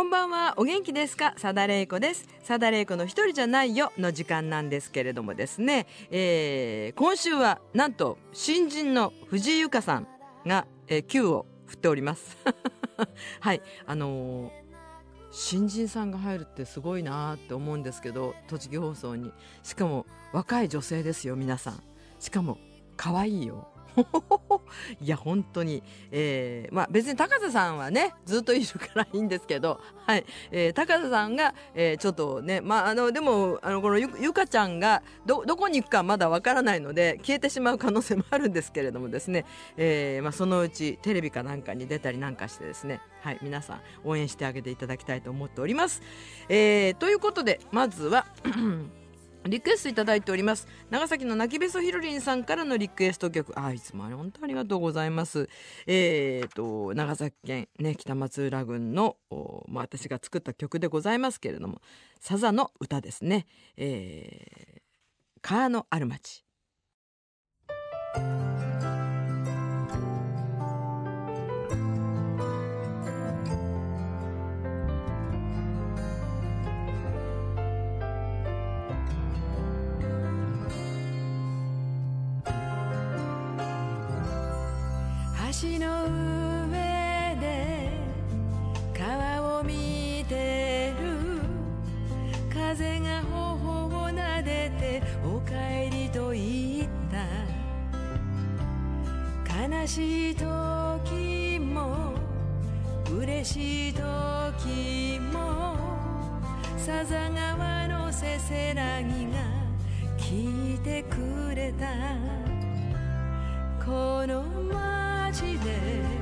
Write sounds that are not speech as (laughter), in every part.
こんばんは。お元気ですか？佐田玲子です。佐田玲子の一人じゃないよの時間なんですけれどもですね、えー、今週はなんと新人の藤井由香さんが、えー、を振っております。(laughs) はい。あのー、新人さんが入るってすごいなって思うんですけど栃木放送に。しかも若い女性ですよ皆さん。しかも可愛いよ。(laughs) いや本当に、えー、まあ別に高瀬さんはねずっといるからいいんですけど、はい。えー、高瀬さんが、えー、ちょっとねまああのでもあのこのゆゆかちゃんがどどこに行くかまだわからないので消えてしまう可能性もあるんですけれどもですね、えーまあ、そのうちテレビかなんかに出たりなんかしてですね、はい、皆さん応援してあげていただきたいと思っております。えー、ということでまずはリクエストいただいております。長崎の泣きべそひろりんさんからのリクエスト曲。あいつも本当ありがとうございます。えーと長崎県ね北松浦郡のまあ、私が作った曲でございますけれどもサザの歌ですね。えー、川のある町しい時も嬉しい時もさざ川のせせらぎが聞いてくれた。この前街で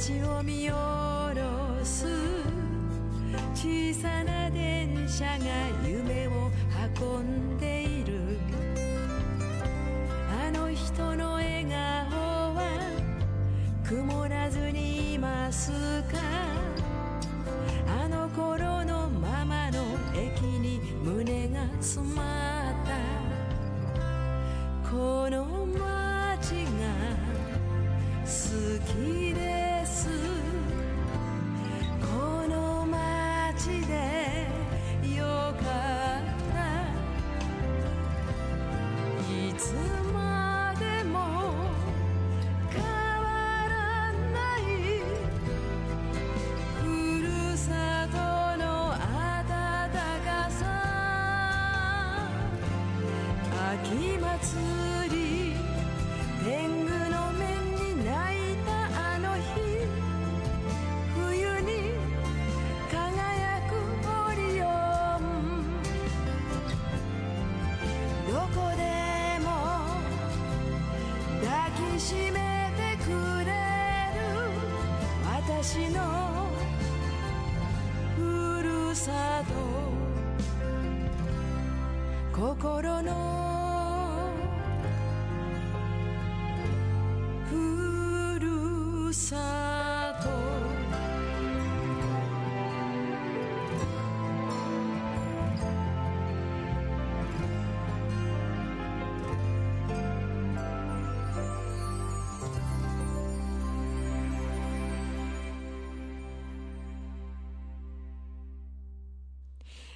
街を見下ろす小さな電車が夢を運んでいる。あの人の笑顔は曇らずにいますか？あの頃のままの駅に胸が詰まった。この街が好き。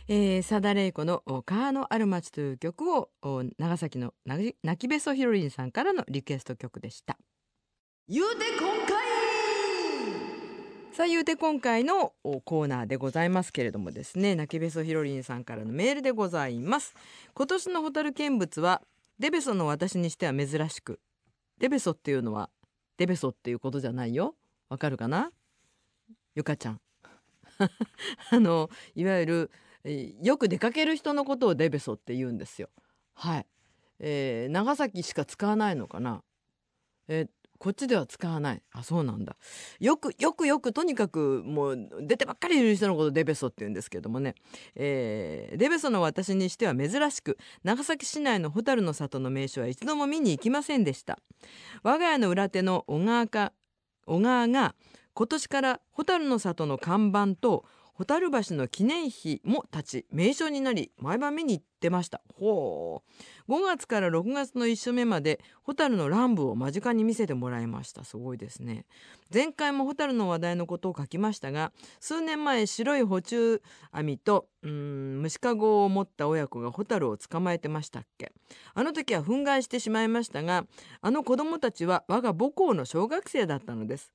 えー、サダレイコの「川のある町」という曲を長崎の泣きべそひろりんさんからのリクエスト曲でした。言うて今回。さあ言うて今回のコーナーでございますけれどもですね泣きべそひろりんさんからのメールでございます。今年の蛍見物はデベソの私にしては珍しくデベソっていうのはデベソっていうことじゃないよ。わかるかな？ゆかちゃん。(laughs) あのいわゆるよく出かける人のことをデベソって言うんですよ。はい、えー、長崎しか使わないのかな？えこっちでは使わない。あそうなんだ。よくよくよくとにかくもう出てばっかりいる人のことデベソって言うんですけどもね、えー、デベソの私にしては珍しく長崎市内の蛍の里の名所は一度も見に行きませんでした。我が家の裏手の小川か小川が今年から蛍の里の看板と蛍橋の記念碑も立ち名所になり毎晩見に行ってました。ほう。5月から6月の1週目まで蛍の乱舞を間近に見せてもらいました。すごいですね。前回も蛍の話題のことを書きましたが数年前白い補充網とうん虫かごを持った親子が蛍を捕まえてましたっけ。あの時は憤慨してしまいましたがあの子供たちは我が母校の小学生だったのです。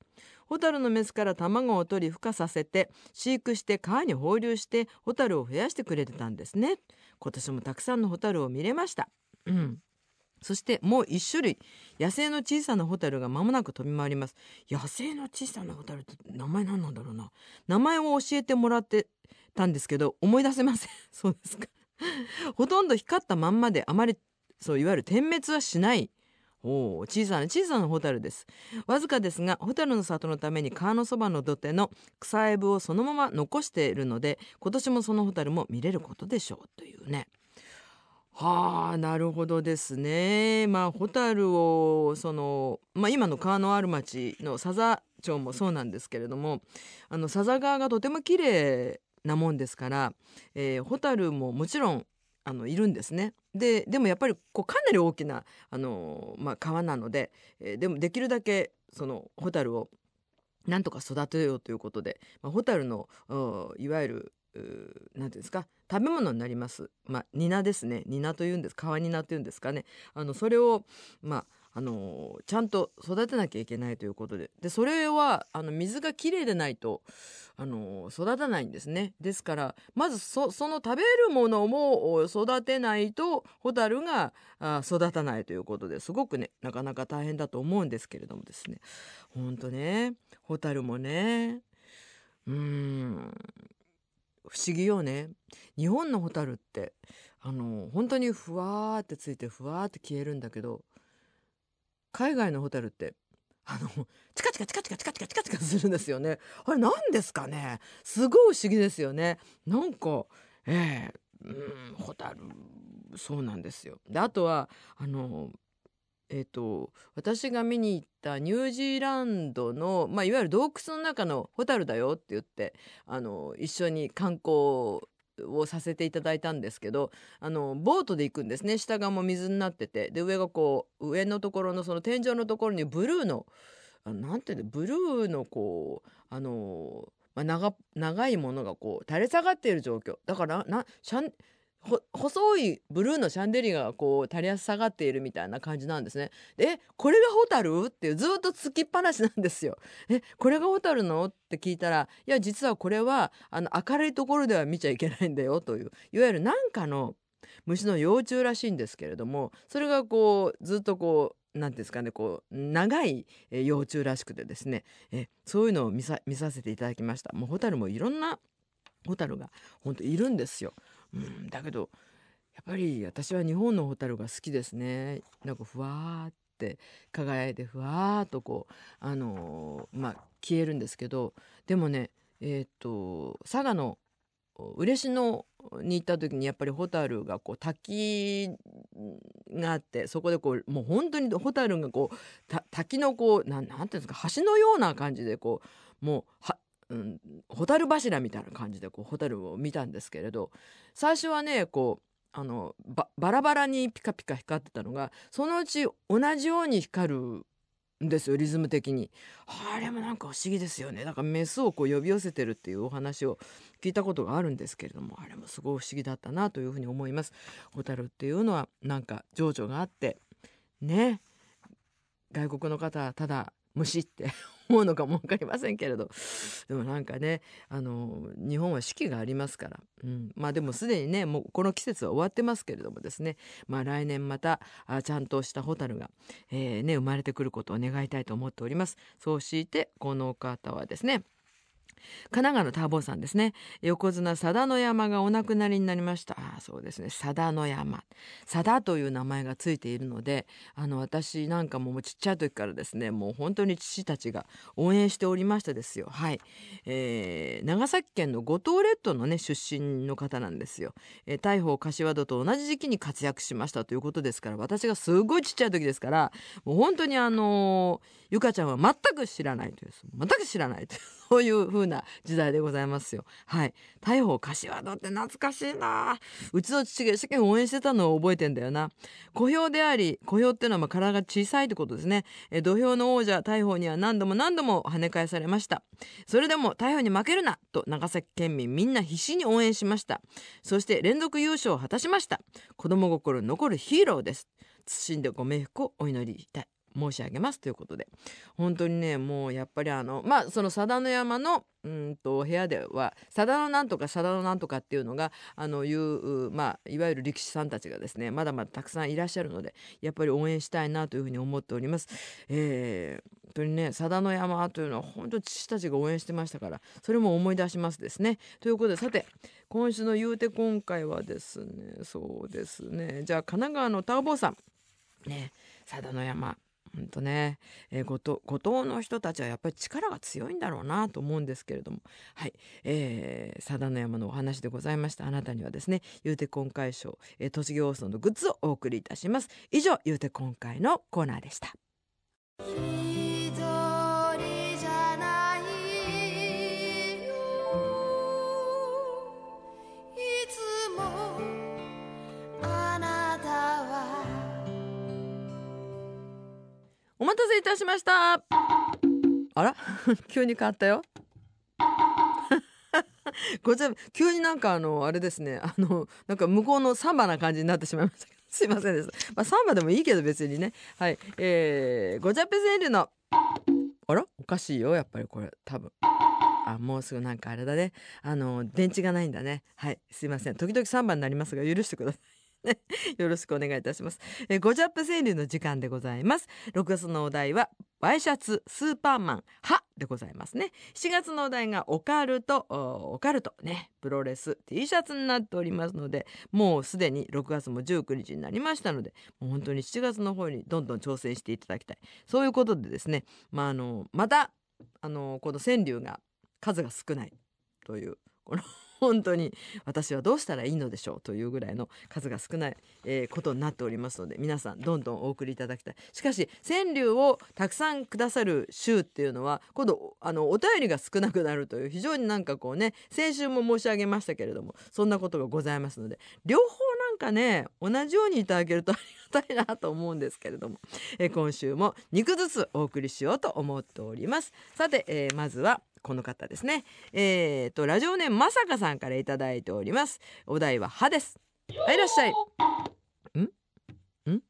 蛍のメスから卵を取り孵化させて飼育して川に放流して蛍を増やしてくれてたんですね。今年もたくさんの蛍を見れました。うん。そしてもう一種類野生の小さなホタルが間もなく飛び回ります。野生の小さなホタルって名前何なんだろうな。名前を教えてもらってたんですけど思い出せません。(laughs) そうですか。ほとんど光ったまんまであまりそういわゆる点滅はしないおお小さな小さなホタルです。わずかですがホタルの里のために川のそばの土手の草エブをそのまま残しているので今年もそのホタルも見れることでしょうというね。はあなるほどですね。まあホタルをその、まあ、今の川のある町の佐々町もそうなんですけれどもあの佐々川がとても綺麗なもんですから、えー、ホタルももちろんあのいるんですね。ででもやっぱりこうかなり大きなあの、まあ、川なので、えー、でもできるだけそのホタルをなんとか育てようということで、まあ、ホタルのいわゆる何ていうんですか食べ物になります。まあ、ニナですね。ニナというんです。川ニナというんですかね。あのそれをまああのちゃんと育てなきゃいけないということで。でそれはあの水がきれいでないとあの育たないんですね。ですからまずそその食べるものも育てないとホタルがあ育たないということですごくねなかなか大変だと思うんですけれどもですね。ほんとねホタルもねうん不思議よね。日本のホタルってあの本当にふわーってついてふわーって消えるんだけど海外のホテルってあのチカチカチカチカチカチカチカチカするんですよねあれ何ですかねすごい不思議ですよねなんかええー、うんホタルそうなんですよであとはあのえーと、私が見に行ったニュージーランドの、まあ、いわゆる洞窟の中のホタルだよって言ってあの一緒に観光をさせていただいたんですけどあのボートで行くんですね。下側も水になってて。で上がこう上のところのその天井のところにブルーの何ていうの？ブルーのこうあの、まあ、長長いものがこう垂れ下がっている状況。だからなシャン細いブルーのシャンデリアがこう垂れ下がっているみたいな感じなんですね。でこれがホタル？ってずっとつきっぱなしなんですよ。えこれがホタルのって聞いたらいや実はこれはあの明るいところでは見ちゃいけないんだよといういわゆる何かの虫の幼虫らしいんですけれどもそれがこうずっとこう何ですかねこう長い幼虫らしくてですねえそういうのを見さ見させていただきました。もうホタルもいろんなホタルが本当いるんですよ。うん、だけどやっぱり私は日本のホタルが好きですね。なんかふわーって輝いてふわーっとこうあのー、まあ消えるんですけどでもねえっ、と佐賀の嬉野に行った時にやっぱりホタルがこう滝があってそこでこうもう本当にホタルがこう滝のこうなんなんていうんですか橋のような感じでこうもうはうん、蛍柱みたいな感じでこう蛍を見たんですけれど最初はねこうあのバラバラにピカピカ光ってたのがそのうち同じように光るんですよリズム的にあれもなんか不思議ですよねだからメスをこう呼び寄せてるっていうお話を聞いたことがあるんですけれどもあれもすごい不思議だったなというふうに思いますホタルっていうのはなんか情緒があってね外国の方はただ虫って思うのかも分かりませんけれど。でもなんかねあの日本は四季がありますから、うん、まあでもすでにねもうこの季節は終わってますけれどもですね。まあ来年またあちゃんとしたホタルが、えー、ね、生まれてくることを願いたいと思っております。そうしてこの方はですね神奈川のターボーさんですね。横綱佐田の山がお亡くなりになりました。あそうですね。佐田の山。佐田という名前がついているのであの私なんかももうちっちゃい時からですねもう本当に父たちが応援しておりましたですよ。はい、えー、長崎県の五島列島のね出身の方なんですよ、えー、大砲柏戸と同じ時期に活躍しましたということですから私がすごいちっちゃい時ですからもう本当にあのー、ゆかちゃんは全く知らないという全く知らないという。そういう風な時代でございますよ。はい。大砲柏戸って懐かしいなうちの父が一生懸命応援してたのを覚えてんだよな。小兵であり、小兵っていうのはまあ体が小さいってことですね。え土俵の王者大砲には何度も何度も跳ね返されました。それでも大砲に負けるなと長崎県民みんな必死に応援しました。そして連続優勝を果たしました。子供心残るヒーローです。謹んでご冥福をお祈りしたい。申し上げますということで本当にねもうやっぱりあのまあその佐田の山のうんと部屋では佐田のなんとか佐田のなんとかっていうのがあのいうまあいわゆる力士さんたちがですねまだまだたくさんいらっしゃるのでやっぱり応援したいなというふうに思っております。えー、本当にね佐田の山というのは本当父たちが応援してましたからそれも思い出しますですね。ということでさて今週の言うて今回はですねそうですねじゃあ神奈川のターボーさんね佐田の山本当ね、えー、五島五島の人たちはやっぱり力が強いんだろうなと思うんですけれども。はい、えー、佐田の山のお話でございましたあなたにはですねゆうて今回賞、えー、栃木放送のグッズをお送りいたします。以上ゆうて今回のコーナーでした。お待たせいたしましたあら？(laughs) 急に変わったよ (laughs) こちら急になんかあのあれですねあのなんか向こうのサンバな感じになってしまいました (laughs) すいませんです。まあ、サンバでもいいけど別にね。はい。えー、ゴチャペセールの、あら？おかしいよ、やっぱりこれ、多分。あ、もうすぐなんかあれだね。あの、電池がないんだね。はい。すいません。時々サンバになりますが、許してください。(laughs) よろしくお願いいたします。えー、ゴジャップ川柳の時間でございます。6月のお題は、ワイシャツ、スーパーマン、はでございますね。7月のお題がオカルト、オカルト、ね、プロレス、T シャツになっておりますので、もうすでに6月も19日になりましたので、もう本当に7月の方にどんどん挑戦していただきたい。そういうことでですね、まあ、あの、また、あの、この川柳が数が少ないという、この本当に私はどうしたらいいのでしょうというぐらいの数が少ない、えー、ことになっておりますので皆さんどんどんお送りいただきたい。しかし川柳をたくさんくださる週っていうのは今度あのお便りが少なくなるという非常になんかこうね先週も申し上げましたけれどもそんなことがございますので両方なんかね同じようにいただけるとありがたいなと思うんですけれども、えー、今週も2句ずつお送りしようと思っております。さて、えー、まずはこの方ですね。えー、と、ラジオネームまさかさんから頂いております。お題は歯です。はい、いらっしゃい。ん？ん？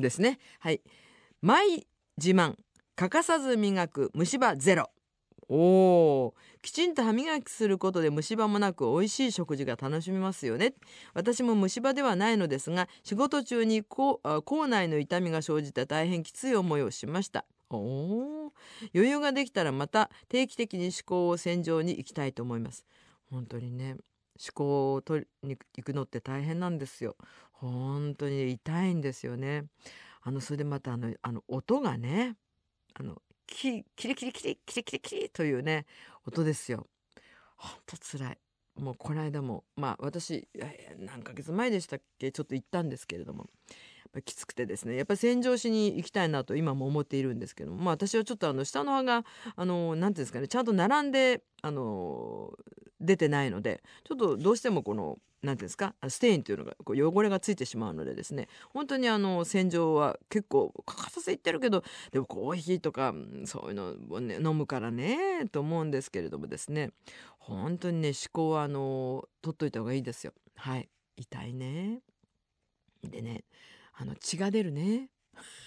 ですね。はい。マイ自慢。欠かさず磨く虫歯ゼロ。おーきちんと歯磨きすることで虫歯もなく美味しい食事が楽しめますよね私も虫歯ではないのですが仕事中に口内の痛みが生じて大変きつい思いをしましたお余裕ができたらまた定期的に思考を戦場に行きたいと思います。本当にね思考を取りに行くのって大変なんですよ。本当に痛いんですよね。あのそれでまたあのあの音がねあのキキリキリキリキリキリキリというね音ですよ。ほんとつらい。もうこの間もまあ私何ヶ月前でしたっけ？ちょっと行ったんですけれども。きつくてですねやっぱり洗浄しに行きたいなと今も思っているんですけども、まあ、私はちょっとあの下の歯があの何ていうんですかねちゃんと並んであの出てないのでちょっとどうしてもこの何ていうんですかステインというのがこう汚れがついてしまうのでですね本当にあの洗浄は結構欠かさず言ってるけどでもコーヒーとかそういうのを、ね、飲むからねと思うんですけれどもですね本当にね思考はあの取っといた方がいいですよ。はい痛いね。でねあの血が出るね。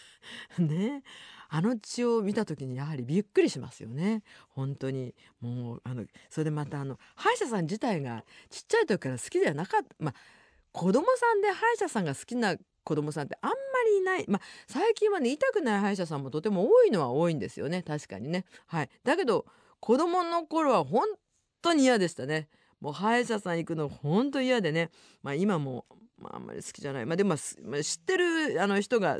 (laughs) ね。あの血を見た時にやはりびっくりしますよね。本当に。もうあのそれでまたあの歯医者さん自体がちっちゃい時から好きではなかった。まあ子供さんで歯医者さんが好きな子供さんってあんまりいない。まあ最近はね痛くない歯医者さんもとても多いのは多いんですよね。確かにね。はい。だけど子供の頃は本当に嫌でしたね。もう歯医者さん行くの本当嫌でね。まあ今もまあ、あんまり好きじゃない、まあ、でも、知ってるあの人が、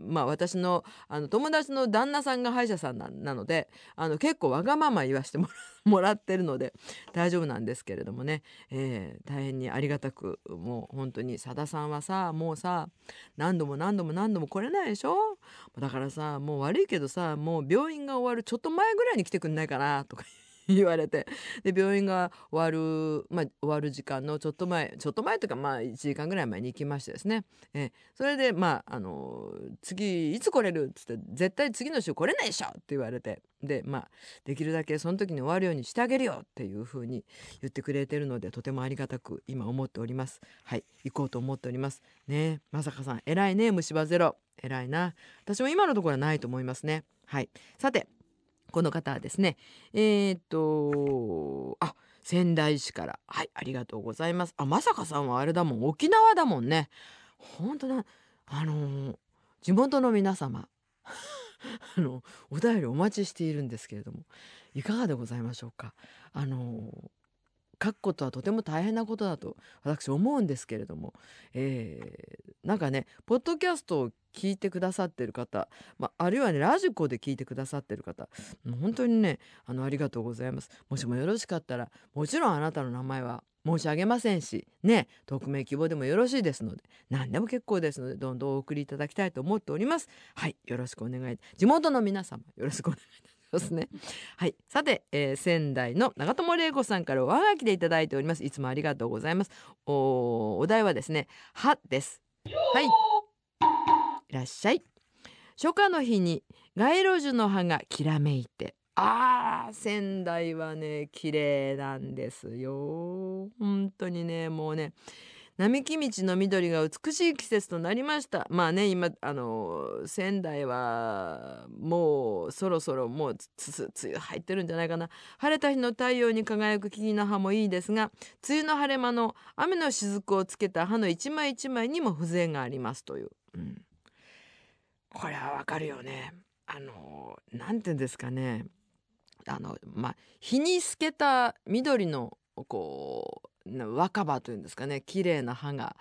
まあ、私のあの友達の旦那さんが歯医者さんなのであの結構わがまま言わせてもら (laughs) ってるので大丈夫なんですけれどもね、えー、大変にありがたくもう本当にさださんはさもうさ何度も何度も何度も来れないでしょ？だからさもう悪いけどさもう病院が終わるちょっと前ぐらいに来てくんないかなとか。(laughs) 言われて。で病院が終わる、まあ、終わる時間のちょっと前ちょっと前というかまあ1時間ぐらい前に行きましてですね、えそれでまああの次いつ来れるっつって絶対次の週来れないでしょって言われて。でまあできるだけその時に終わるようにしてあげるよっていうふうに言ってくれてるのでとてもありがたく今思っております。はい行こうと思っております。ねまさかさん偉いね虫歯ゼロ。偉いな。私も今のところはないと思いますね。はい。さてこの方はですねえー、っとあ仙台市から。はいありがとうございます。あまさかさんはあれだもん。沖縄だもんね。本当だ。あのー、地元の皆様。(laughs) あのお便りお待ちしているんですけれどもいかがでございましょうか。あのー書くことはとても大変なことだと私思うんですけれども、えー、なんかねポッドキャストを聞いてくださってる方、まあ、あるいはねラジコで聞いてくださってる方本当にねあのありがとうございます。もしもよろしかったらもちろんあなたの名前は申し上げませんしね匿名希望でもよろしいですので何でも結構ですのでどんどんお送りいただきたいと思っております。はいよろしくお願い。地元の皆様よろしくお願いますますね。はい。さて、えー、仙台の長友玲子さんからおはがきでいただいております。いつもありがとうございます。おお題はですね、はです。はい。いらっしゃい。初夏の日に街路樹の葉がきらめいて。あー仙台はね綺麗なんですよ本当にねもうね並木道の緑が美しい季節となりました。まあね今あの仙台はもうそろそろもう梅雨入ってるんじゃないかな。晴れた日の太陽に輝く木々の葉もいいですが梅雨の晴れ間の雨の雫をつけた葉の一枚一枚にも風情がありますという、うん、これはわかるよね。あのなんて言うんですかね。あのまあ日に透けた緑のこう若葉というんですかね綺麗な葉が。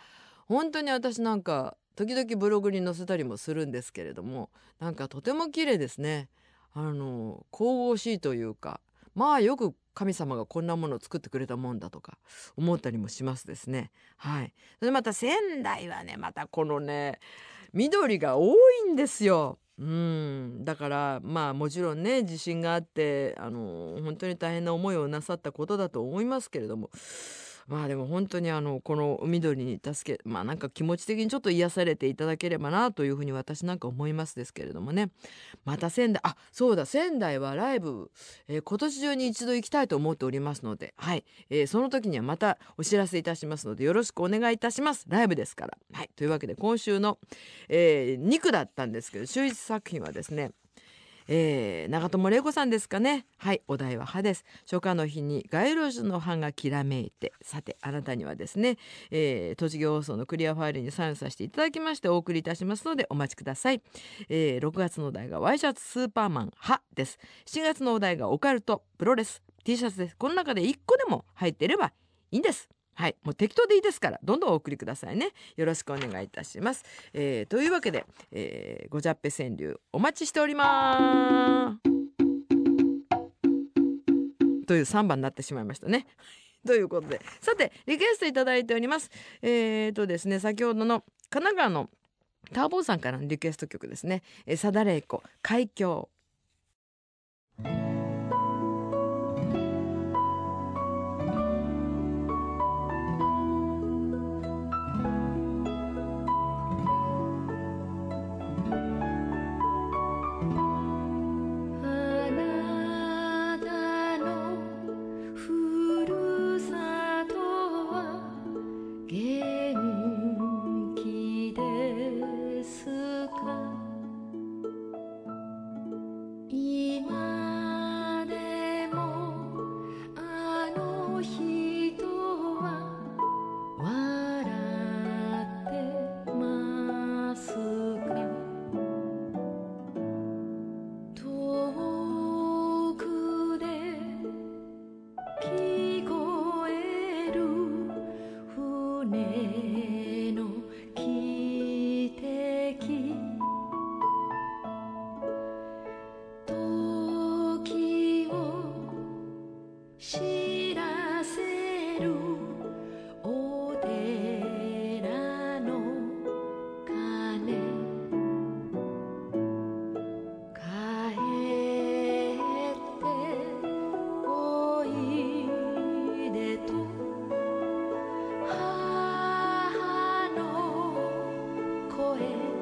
本当に私なんか時々ブログに載せたりもするんですけれどもなんかとても綺麗ですね。あの神々しいというかまあよく神様がこんなものを作ってくれたもんだとか思ったりもしますですね。はい。それまた仙台はねまたこのね緑が多いんですよ。うん。だからまあもちろんね自信があってあの本当に大変な思いをなさったことだと思いますけれどもまあでも本当にあのこの緑に助けまあなんか気持ち的にちょっと癒されていただければなというふうに私なんか思いますですけれどもね。また仙台あそうだ仙台はライブ、えー、今年中に一度行きたいと思っておりますのではい、えー、その時にはまたお知らせいたしますのでよろしくお願いいたします。ライブですから。はい。というわけで今週の、えー、2区だったんですけど週一作品はですねえー、長友玲子さんですかね。はいお題は歯です。初夏の日に街路樹の葉がきらめいて。さてあなたにはですね、えー、栃木放送のクリアファイルにサインさせていただきましてお送りいたしますのでお待ちください、えー、6月のお題がワイシャツスーパーマン歯です。7月のお題がオカルトプロレス。T シャツです。この中で1個でも入っていればいいんです。はい、もう適当でいいですからどんどんお送りくださいね。よろしくお願いいたします、えー、というわけで、えー、ごじゃっぺ川柳お待ちしております。という3番になってしまいましたね。(laughs) ということでさてリクエストいただいております。えー、とですね先ほどの神奈川のターボーさんからのリクエスト曲ですね「えー、サダレイコ海峡」it.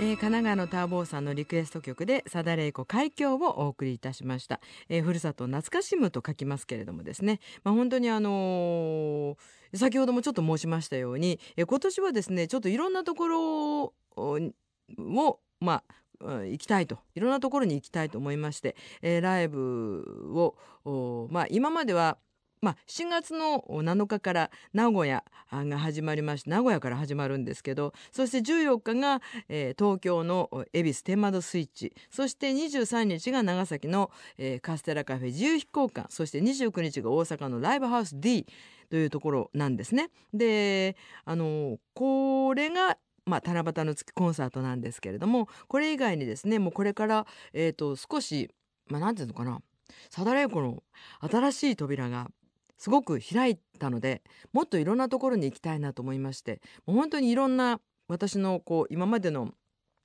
えー、神奈川のターボーさんのリクエスト曲で「さだれいこ海峡」をお送りいたしました、えー、ふるさと懐かしむと書きますけれどもですね、まあ、本当にあのー、先ほどもちょっと申しましたように、えー、今年はですねちょっといろんなところをまあ行きたいといろんなところに行きたいと思いまして、えー、ライブをまあ今まではまあ、7月の7日から名古屋が始まりまして名古屋から始まるんですけどそして14日が、えー、東京の恵比寿天窓スイッチそして23日が長崎の、えー、カステラカフェ自由飛行館そして29日が大阪のライブハウス D というところなんですね。であのこれがまあ、七夕の月コンサートなんですけれどもこれ以外にですねもうこれから、えーと、少し、まあ、なんていうのかなさだれいこの新しい扉がすごく開いたのでもっといろんなところに行きたいなと思いましてもう本当にいろんな私のこう今までの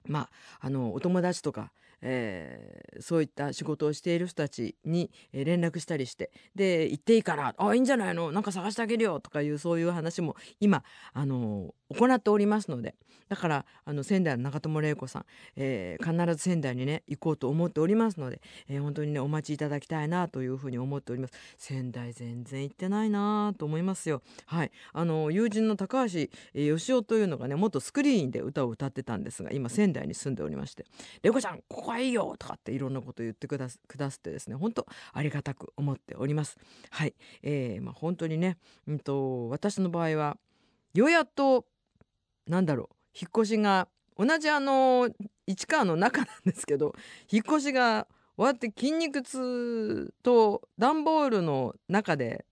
まあ、あのお友達とか、えー、そういった仕事をしている人たちに連絡したりしてで行っていいからあいいんじゃないの？なんか探してあげるよとかいうそういう話も今あの行っておりますのでだからあの仙台の中友玲子さん、えー、必ず仙台にね行こうと思っておりますので、えー、本当にねお待ちいただきたいなというふうに思っております。仙台全然行ってないなと思いますよ。はい。あの友人の高橋義雄というのがね元スクリーンで歌を歌ってたんですが今仙台に住んでおりまして「玲子ちゃんここはいいよ」とかっていろんなこと言ってくだくだすってですね本当ありがたく思っております。はい、えー、まあ本当にね、うんと私の場合はようやっとなんだろう引っ越しが同じあの市川の中なんですけど引っ越しが終わって筋肉痛と段ボールの中で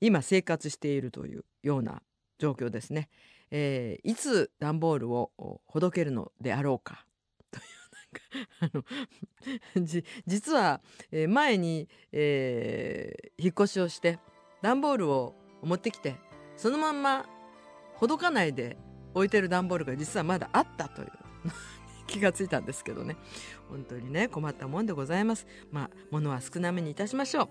今生活しているというような状況ですね。えー、いつ段ボールをほどけるのであろうかというなんかあの (laughs) 実は、前に、えー、引っ越しをして段ボールを持ってきてそのまんまほどかないで置いてる段ボールが実はまだあったという。(laughs) 気がついたんですけどね。本当にね困ったもんでございます。まあ物は少なめにいたしましょう。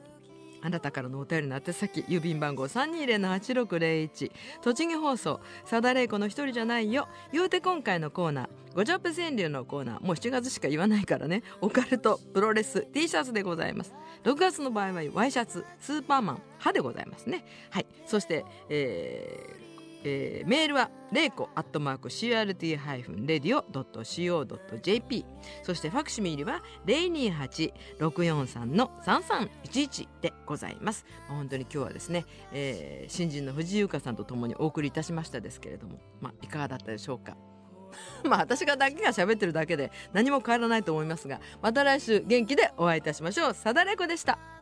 あなたからのお便りの宛先郵便番号320-8601栃木放送さだれいこの一人じゃないよ。言うて今回のコーナーごジョップ川柳のコーナーもう7月しか言わないからね。オカルトプロレス T シャツでございます。6月の場合はワイシャツスーパーマン歯でございますね。はい。そして、えーえー、メールはレイコアットマーク CRT-radio.co.jp そしてファクシミリは028643の3311でございます。まあ本当に今日はですね、えー、新人の藤井優香さんとともにお送りいたしましたですけれども、まあ、いかがだったでしょうか？(laughs) まあ私がだけが喋ってるだけで何も変わらないと思いますがまた来週元気でお会いいたしましょう。さだれこでした。